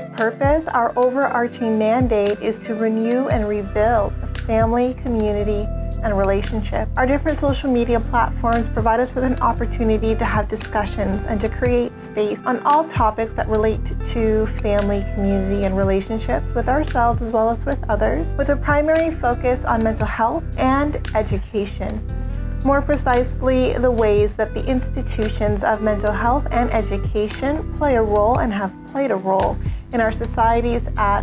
Project Purpose, our overarching mandate is to renew and rebuild family, community, and relationship. Our different social media platforms provide us with an opportunity to have discussions and to create space on all topics that relate to family, community, and relationships with ourselves as well as with others, with a primary focus on mental health and education more precisely, the ways that the institutions of mental health and education play a role and have played a role in our societies at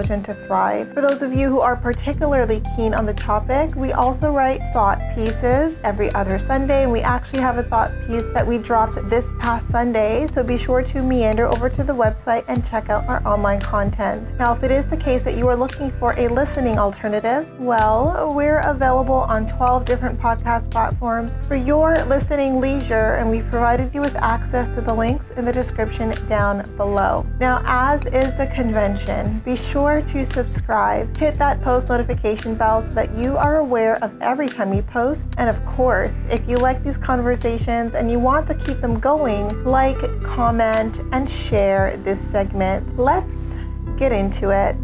children to thrive. For those of you who are particularly keen on the topic, we also write thought pieces every other Sunday, and we actually have a thought piece that we dropped this past Sunday, so be sure to meander over to the website and check out our online content. Now, if it is the case that you are looking for a listening alternative, well, we're available on 12 different podcast platforms for your listening leisure, and we've provided you with access to the links in the description down below. Now, as is the convention, be sure sure to subscribe, hit that post notification bell so that you are aware of every time we post. And of course, if you like these conversations and you want to keep them going, like, comment, and share this segment. Let's get into it.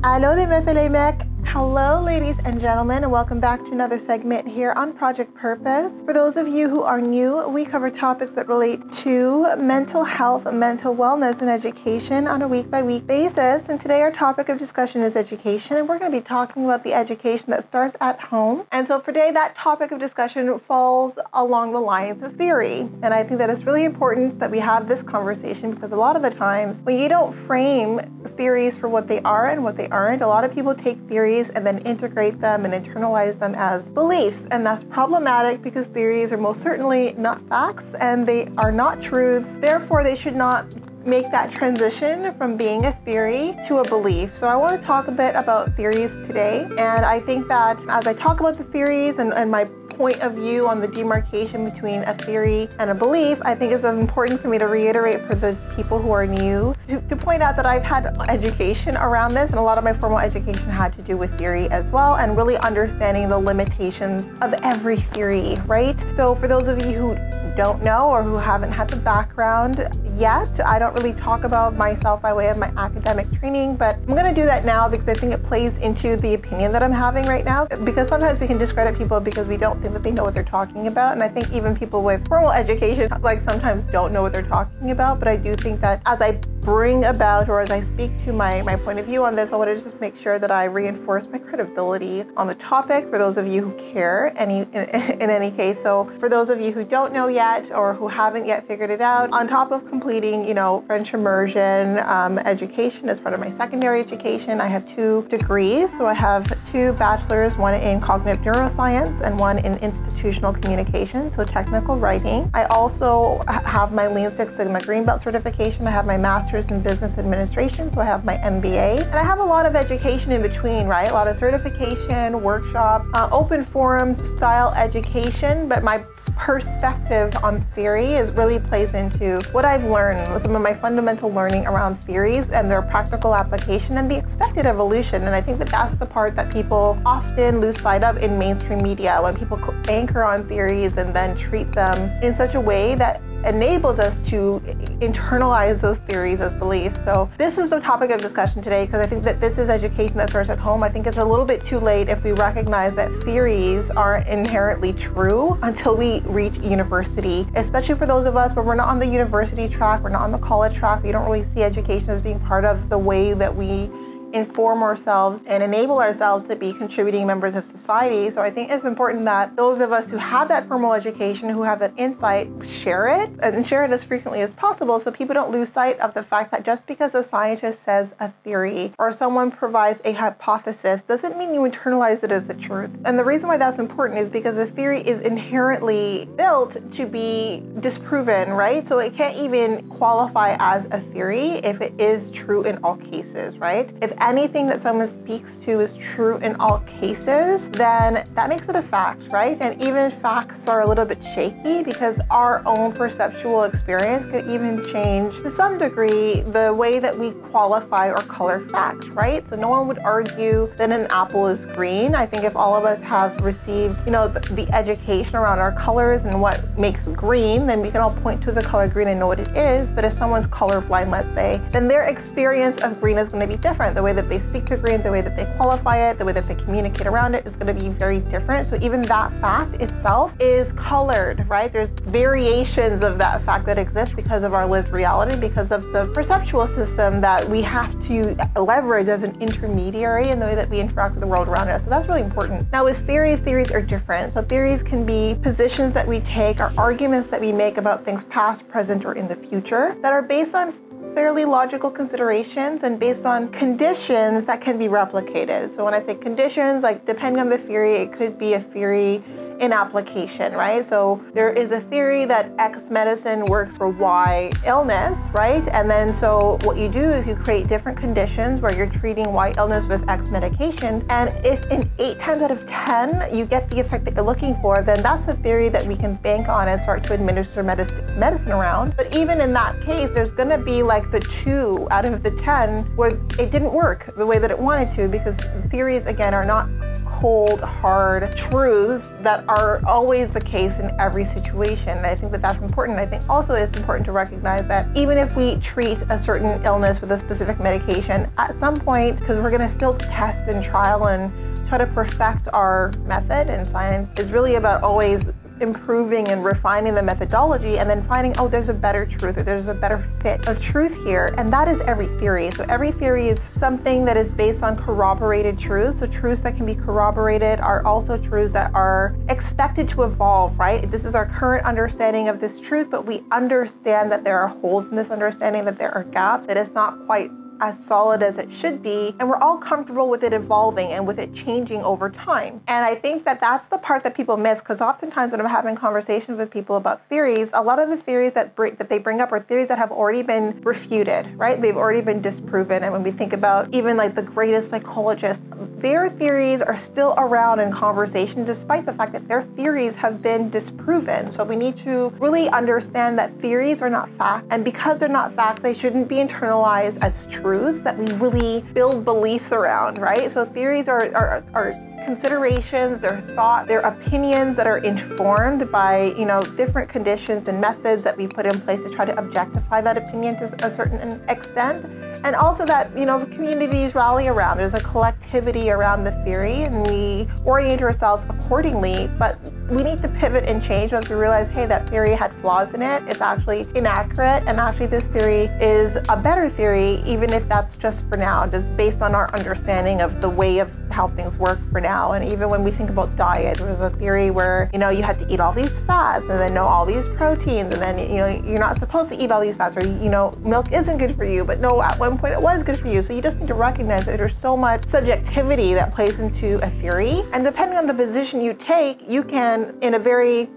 Meufs et les mecs, Hello, ladies and gentlemen, and welcome back to another segment here on Project Purpose. For those of you who are new, we cover topics that relate to mental health, mental wellness, and education on a week by week basis. And today, our topic of discussion is education, and we're going to be talking about the education that starts at home. And so, for today, that topic of discussion falls along the lines of theory. And I think that it's really important that we have this conversation because a lot of the times when you don't frame theories for what they are and what they aren't, a lot of people take theories theories and then integrate them and internalize them as beliefs. And that's problematic because theories are most certainly not facts and they are not truths. Therefore, they should not make that transition from being a theory to a belief. So I want to talk a bit about theories today. And I think that as I talk about the theories and, and my point of view on the demarcation between a theory and a belief, I think is important for me to reiterate for the people who are new to, to point out that I've had education around this, and a lot of my formal education had to do with theory as well, and really understanding the limitations of every theory, right? So, for those of you who don't know or who haven't had the background yet, I don't really talk about myself by way of my academic training, but I'm going to do that now because I think it plays into the opinion that I'm having right now. Because sometimes we can discredit people because we don't that they know what they're talking about. And I think even people with formal education, like sometimes don't know what they're talking about. But I do think that as I bring about or as I speak to my, my point of view on this, I want to just make sure that I reinforce my credibility on the topic for those of you who care any in, in any case. So for those of you who don't know yet or who haven't yet figured it out, on top of completing, you know, French immersion um, education as part of my secondary education, I have two degrees. So I have two bachelors, one in cognitive neuroscience and one in institutional communication, so technical writing. I also have my Lean Six Sigma Green Belt certification. I have my master's in business administration, so I have my MBA. And I have a lot of education in between, right? A lot of certification, workshops, uh, open forum style education, but my perspective on theory is really plays into what I've learned, some of my fundamental learning around theories and their practical application and the expected evolution. And I think that that's the part that people often lose sight of in mainstream media when people anchor on theories and then treat them in such a way that enables us to internalize those theories as beliefs. So this is the topic of discussion today because I think that this is education that starts at home. I think it's a little bit too late if we recognize that theories are inherently true until we reach university, especially for those of us where we're not on the university track, we're not on the college track, we don't really see education as being part of the way that we inform ourselves and enable ourselves to be contributing members of society. So I think it's important that those of us who have that formal education, who have that insight, share it and share it as frequently as possible so people don't lose sight of the fact that just because a scientist says a theory or someone provides a hypothesis doesn't mean you internalize it as a truth. And the reason why that's important is because a theory is inherently built to be disproven, right? So it can't even qualify as a theory if it is true in all cases, right? If anything that someone speaks to is true in all cases, then that makes it a fact, right? And even facts are a little bit shaky because our own perceptual experience could even change to some degree the way that we qualify or color facts, right? So no one would argue that an apple is green. I think if all of us have received, you know, the, the education around our colors and what makes green, then we can all point to the color green and know what it is. But if someone's colorblind, let's say, then their experience of green is going to be different. The way that they speak to green, the way that they qualify it, the way that they communicate around it is going to be very different. So even that fact itself is colored, right? There's variations of that fact that exist because of our lived reality, because of the perceptual system that we have to leverage as an intermediary in the way that we interact with the world around us. So that's really important. Now, with theories, theories are different. So theories can be positions that we take or arguments that we make about things past, present, or in the future that are based on fairly logical considerations and based on conditions that can be replicated. So when I say conditions, like depending on the theory, it could be a theory in application, right? So there is a theory that X medicine works for Y illness, right? And then so what you do is you create different conditions where you're treating Y illness with X medication. And if in eight times out of 10 you get the effect that you're looking for, then that's a theory that we can bank on and start to administer medicine around. But even in that case, there's gonna be like the two out of the 10 where it didn't work the way that it wanted to because theories, again, are not cold, hard truths that are always the case in every situation. And I think that that's important. I think also it's important to recognize that even if we treat a certain illness with a specific medication, at some point, because we're going to still test and trial and try to perfect our method, and science is really about always improving and refining the methodology and then finding, oh, there's a better truth or there's a better fit of truth here. And that is every theory. So every theory is something that is based on corroborated truths. So truths that can be corroborated are also truths that are expected to evolve, right? This is our current understanding of this truth, but we understand that there are holes in this understanding, that there are gaps, that it's not quite as solid as it should be, and we're all comfortable with it evolving and with it changing over time. And I think that that's the part that people miss because oftentimes when I'm having conversations with people about theories, a lot of the theories that bring, that they bring up are theories that have already been refuted, right? They've already been disproven. And when we think about even like the greatest psychologists, their theories are still around in conversation despite the fact that their theories have been disproven. So we need to really understand that theories are not facts, and because they're not facts, they shouldn't be internalized as true truths that we really build beliefs around, right? So theories are, are, are considerations, they're thought, they're opinions that are informed by, you know, different conditions and methods that we put in place to try to objectify that opinion to a certain extent. And also that, you know, communities rally around. There's a collectivity around the theory and we orient ourselves accordingly, but we need to pivot and change once we realize, hey, that theory had flaws in it. It's actually inaccurate. And actually, this theory is a better theory, even if that's just for now, just based on our understanding of the way of how things work for now. And even when we think about diet, there was a theory where, you know, you had to eat all these fats and then know all these proteins. And then, you know, you're not supposed to eat all these fats or, you know, milk isn't good for you. But no, at one point it was good for you. So you just need to recognize that there's so much subjectivity that plays into a theory. And depending on the position you take, you can in a very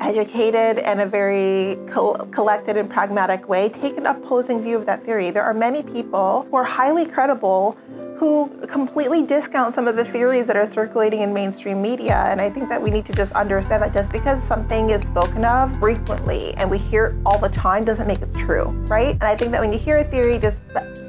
educated and a very collected and pragmatic way take an opposing view of that theory. There are many people who are highly credible who completely discount some of the theories that are circulating in mainstream media. And I think that we need to just understand that just because something is spoken of frequently and we hear it all the time doesn't make it true, right? And I think that when you hear a theory, just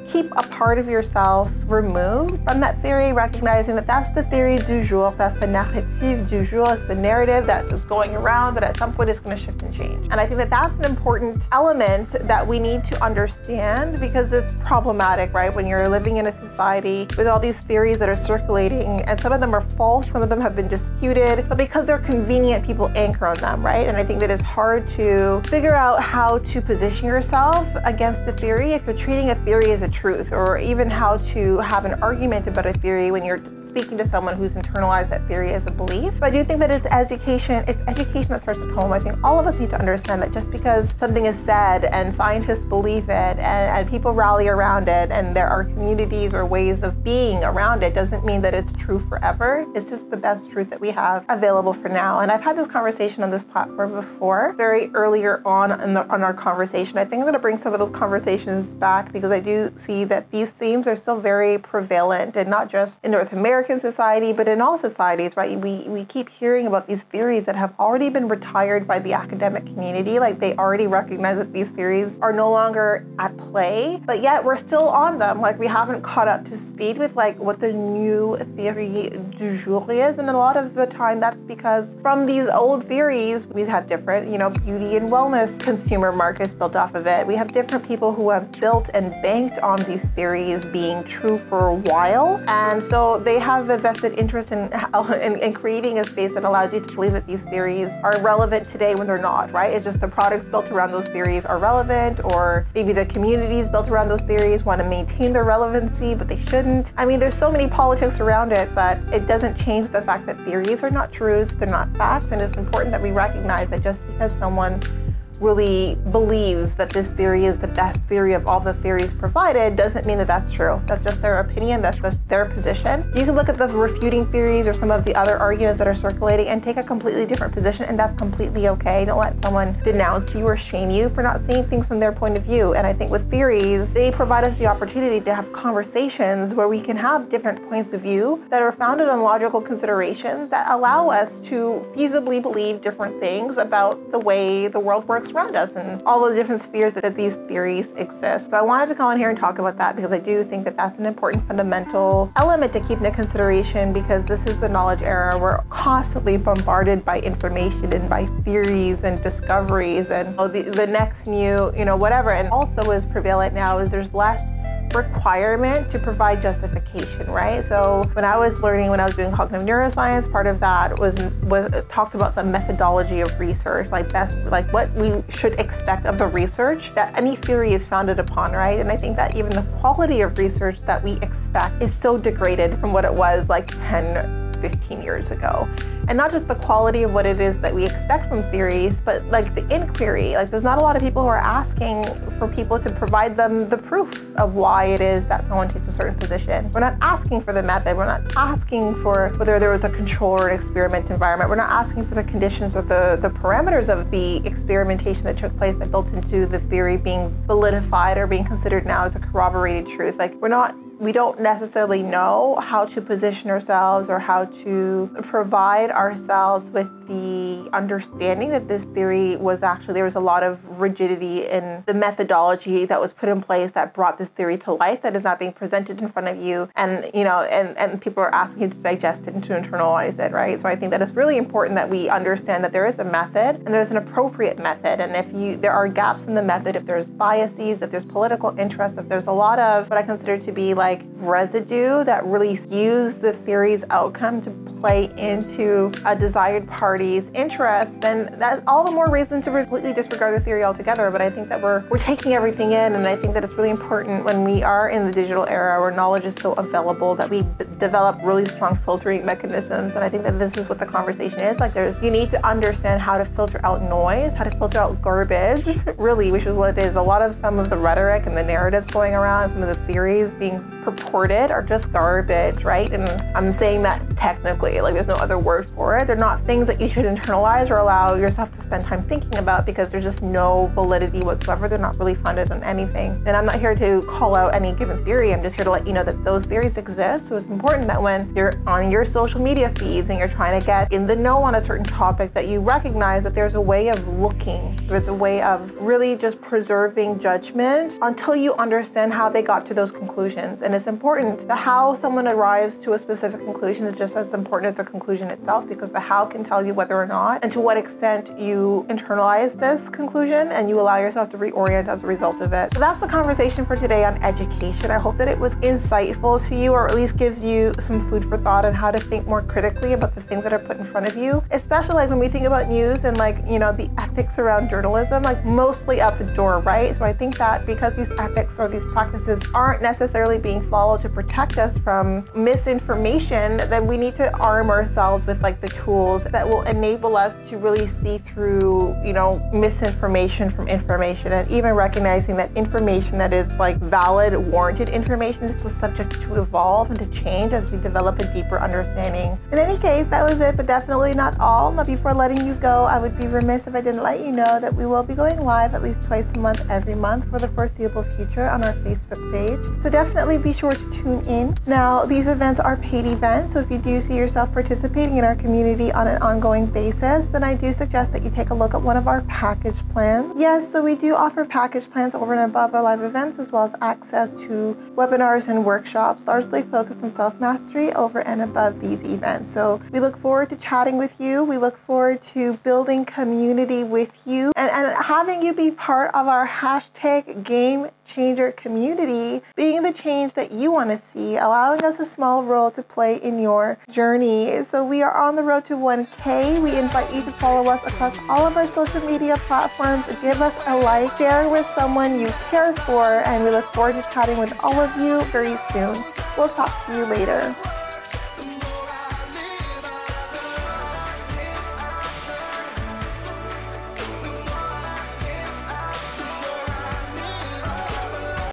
keep a part of yourself removed from that theory, recognizing that that's the theory du jour, that's the narrative du jour, it's the narrative that's just going around, but at some point it's going to shift and change. And I think that that's an important element that we need to understand because it's problematic, right? When you're living in a society with all these theories that are circulating, and some of them are false, some of them have been disputed, but because they're convenient, people anchor on them, right? And I think that it's hard to figure out how to position yourself against the theory if you're treating a theory as a truth, or even how to have an argument about a theory when you're speaking to someone who's internalized that theory as a belief. But I do think that it's education, it's education that starts at home. I think all of us need to understand that just because something is said and scientists believe it and, and people rally around it and there are communities or ways of being around it doesn't mean that it's true forever. It's just the best truth that we have available for now. And I've had this conversation on this platform before, very earlier on in, the, on our conversation. I think I'm going to bring some of those conversations back because I do see that these themes are still very prevalent and not just in North America American society, but in all societies, right? We, we keep hearing about these theories that have already been retired by the academic community. Like they already recognize that these theories are no longer at play, but yet we're still on them. Like we haven't caught up to speed with like what the new theory du jour is. And a lot of the time that's because from these old theories, we have different, you know, beauty and wellness consumer markets built off of it. We have different people who have built and banked on these theories being true for a while. And so they have a vested interest in, in, in, creating a space that allows you to believe that these theories are relevant today when they're not, right? It's just the products built around those theories are relevant, or maybe the communities built around those theories want to maintain their relevancy, but they shouldn't. I mean, there's so many politics around it, but it doesn't change the fact that theories are not truths, they're not facts, and it's important that we recognize that just because someone really believes that this theory is the best theory of all the theories provided doesn't mean that that's true. That's just their opinion, that's just their position. You can look at the refuting theories or some of the other arguments that are circulating and take a completely different position, and that's completely okay. Don't let someone denounce you or shame you for not seeing things from their point of view. And I think with theories, they provide us the opportunity to have conversations where we can have different points of view that are founded on logical considerations that allow us to feasibly believe different things about the way the world works around us and all the different spheres that, that these theories exist. So I wanted to come on here and talk about that because I do think that that's an important fundamental element to keep into consideration because this is the knowledge era. We're constantly bombarded by information and by theories and discoveries and oh, the, the next new, you know, whatever. And also is prevalent now is there's less requirement to provide justification, right? So when I was learning, when I was doing cognitive neuroscience, part of that was was talked about the methodology of research, like best, like what we should expect of the research that any theory is founded upon, right? And I think that even the quality of research that we expect is so degraded from what it was like 10, 15 years ago and not just the quality of what it is that we expect from theories, but like the inquiry. Like there's not a lot of people who are asking for people to provide them the proof of why it is that someone takes a certain position. We're not asking for the method. We're not asking for whether there was a control or an experiment environment. We're not asking for the conditions or the, the parameters of the experimentation that took place that built into the theory being validified or being considered now as a corroborated truth. Like we're not we don't necessarily know how to position ourselves or how to provide ourselves with the understanding that this theory was actually there was a lot of rigidity in the methodology that was put in place that brought this theory to life that is not being presented in front of you. And you know and and people are asking you to digest it and to internalize it right? So i think that it's really important that we understand that there is a method and there's an appropriate method. And if you there are gaps in the method if there's biases if there's political interest if there's a lot of what i consider to be like residue that really skews the theory's outcome to play into a desired party's interest, then that's all the more reason to completely disregard the theory altogether. But I think that we're we're taking everything in, and I think that it's really important when we are in the digital era where knowledge is so available that we develop really strong filtering mechanisms. And I think that this is what the conversation is. Like, there's you need to understand how to filter out noise, how to filter out garbage, really, which is what it is. A lot of some of the rhetoric and the narratives going around, some of the theories being purported are just garbage, right? And I'm saying that technically. Like there's no other word for it. They're not things that you should internalize or allow yourself to spend time thinking about because there's just no validity whatsoever. They're not really founded on anything. And I'm not here to call out any given theory. I'm just here to let you know that those theories exist. So it's important that when you're on your social media feeds and you're trying to get in the know on a certain topic that you recognize that there's a way of looking, there's a way of really just preserving judgment until you understand how they got to those conclusions. And it's important. The how someone arrives to a specific conclusion is just as important as the conclusion itself because the how can tell you whether or not and to what extent you internalize this conclusion and you allow yourself to reorient as a result of it. So that's the conversation for today on education. I hope that it was insightful to you or at least gives you some food for thought on how to think more critically about the things that are put in front of you, especially like when we think about news and like, you know, the ethics around journalism, like mostly out the door, right? So I think that because these ethics or these practices aren't necessarily being followed to protect us from misinformation, then we need to arm ourselves with like the tools that will enable us to really see through, you know, misinformation from information and even recognizing that information that is like valid, warranted information is still subject to evolve and to change as we develop a deeper understanding. In any case, that was it, but definitely not all. Now, before letting you go, I would be remiss if I didn't let you know that we will be going live at least twice a month every month for the foreseeable future on our Facebook page. So definitely be sure to tune in. Now, these events are paid events, so if you do see yourself participating in our community on an ongoing basis, then I do suggest that you take a look at one of our package plans. Yes, so we do offer package plans over and above our live events, as well as access to webinars and workshops, largely focused on self mastery over and above these events. So we look forward to chatting with you. We look forward to building community with you and, and having you be part of our hashtag game changer community, being the change that you want to see, allowing us a small role to play in your journey. So we are on the road to 1K. We invite you to follow us across all of our social media platforms. Give us a like, share with someone you care for, and we look forward to chatting with all of you very soon. We'll talk to you later.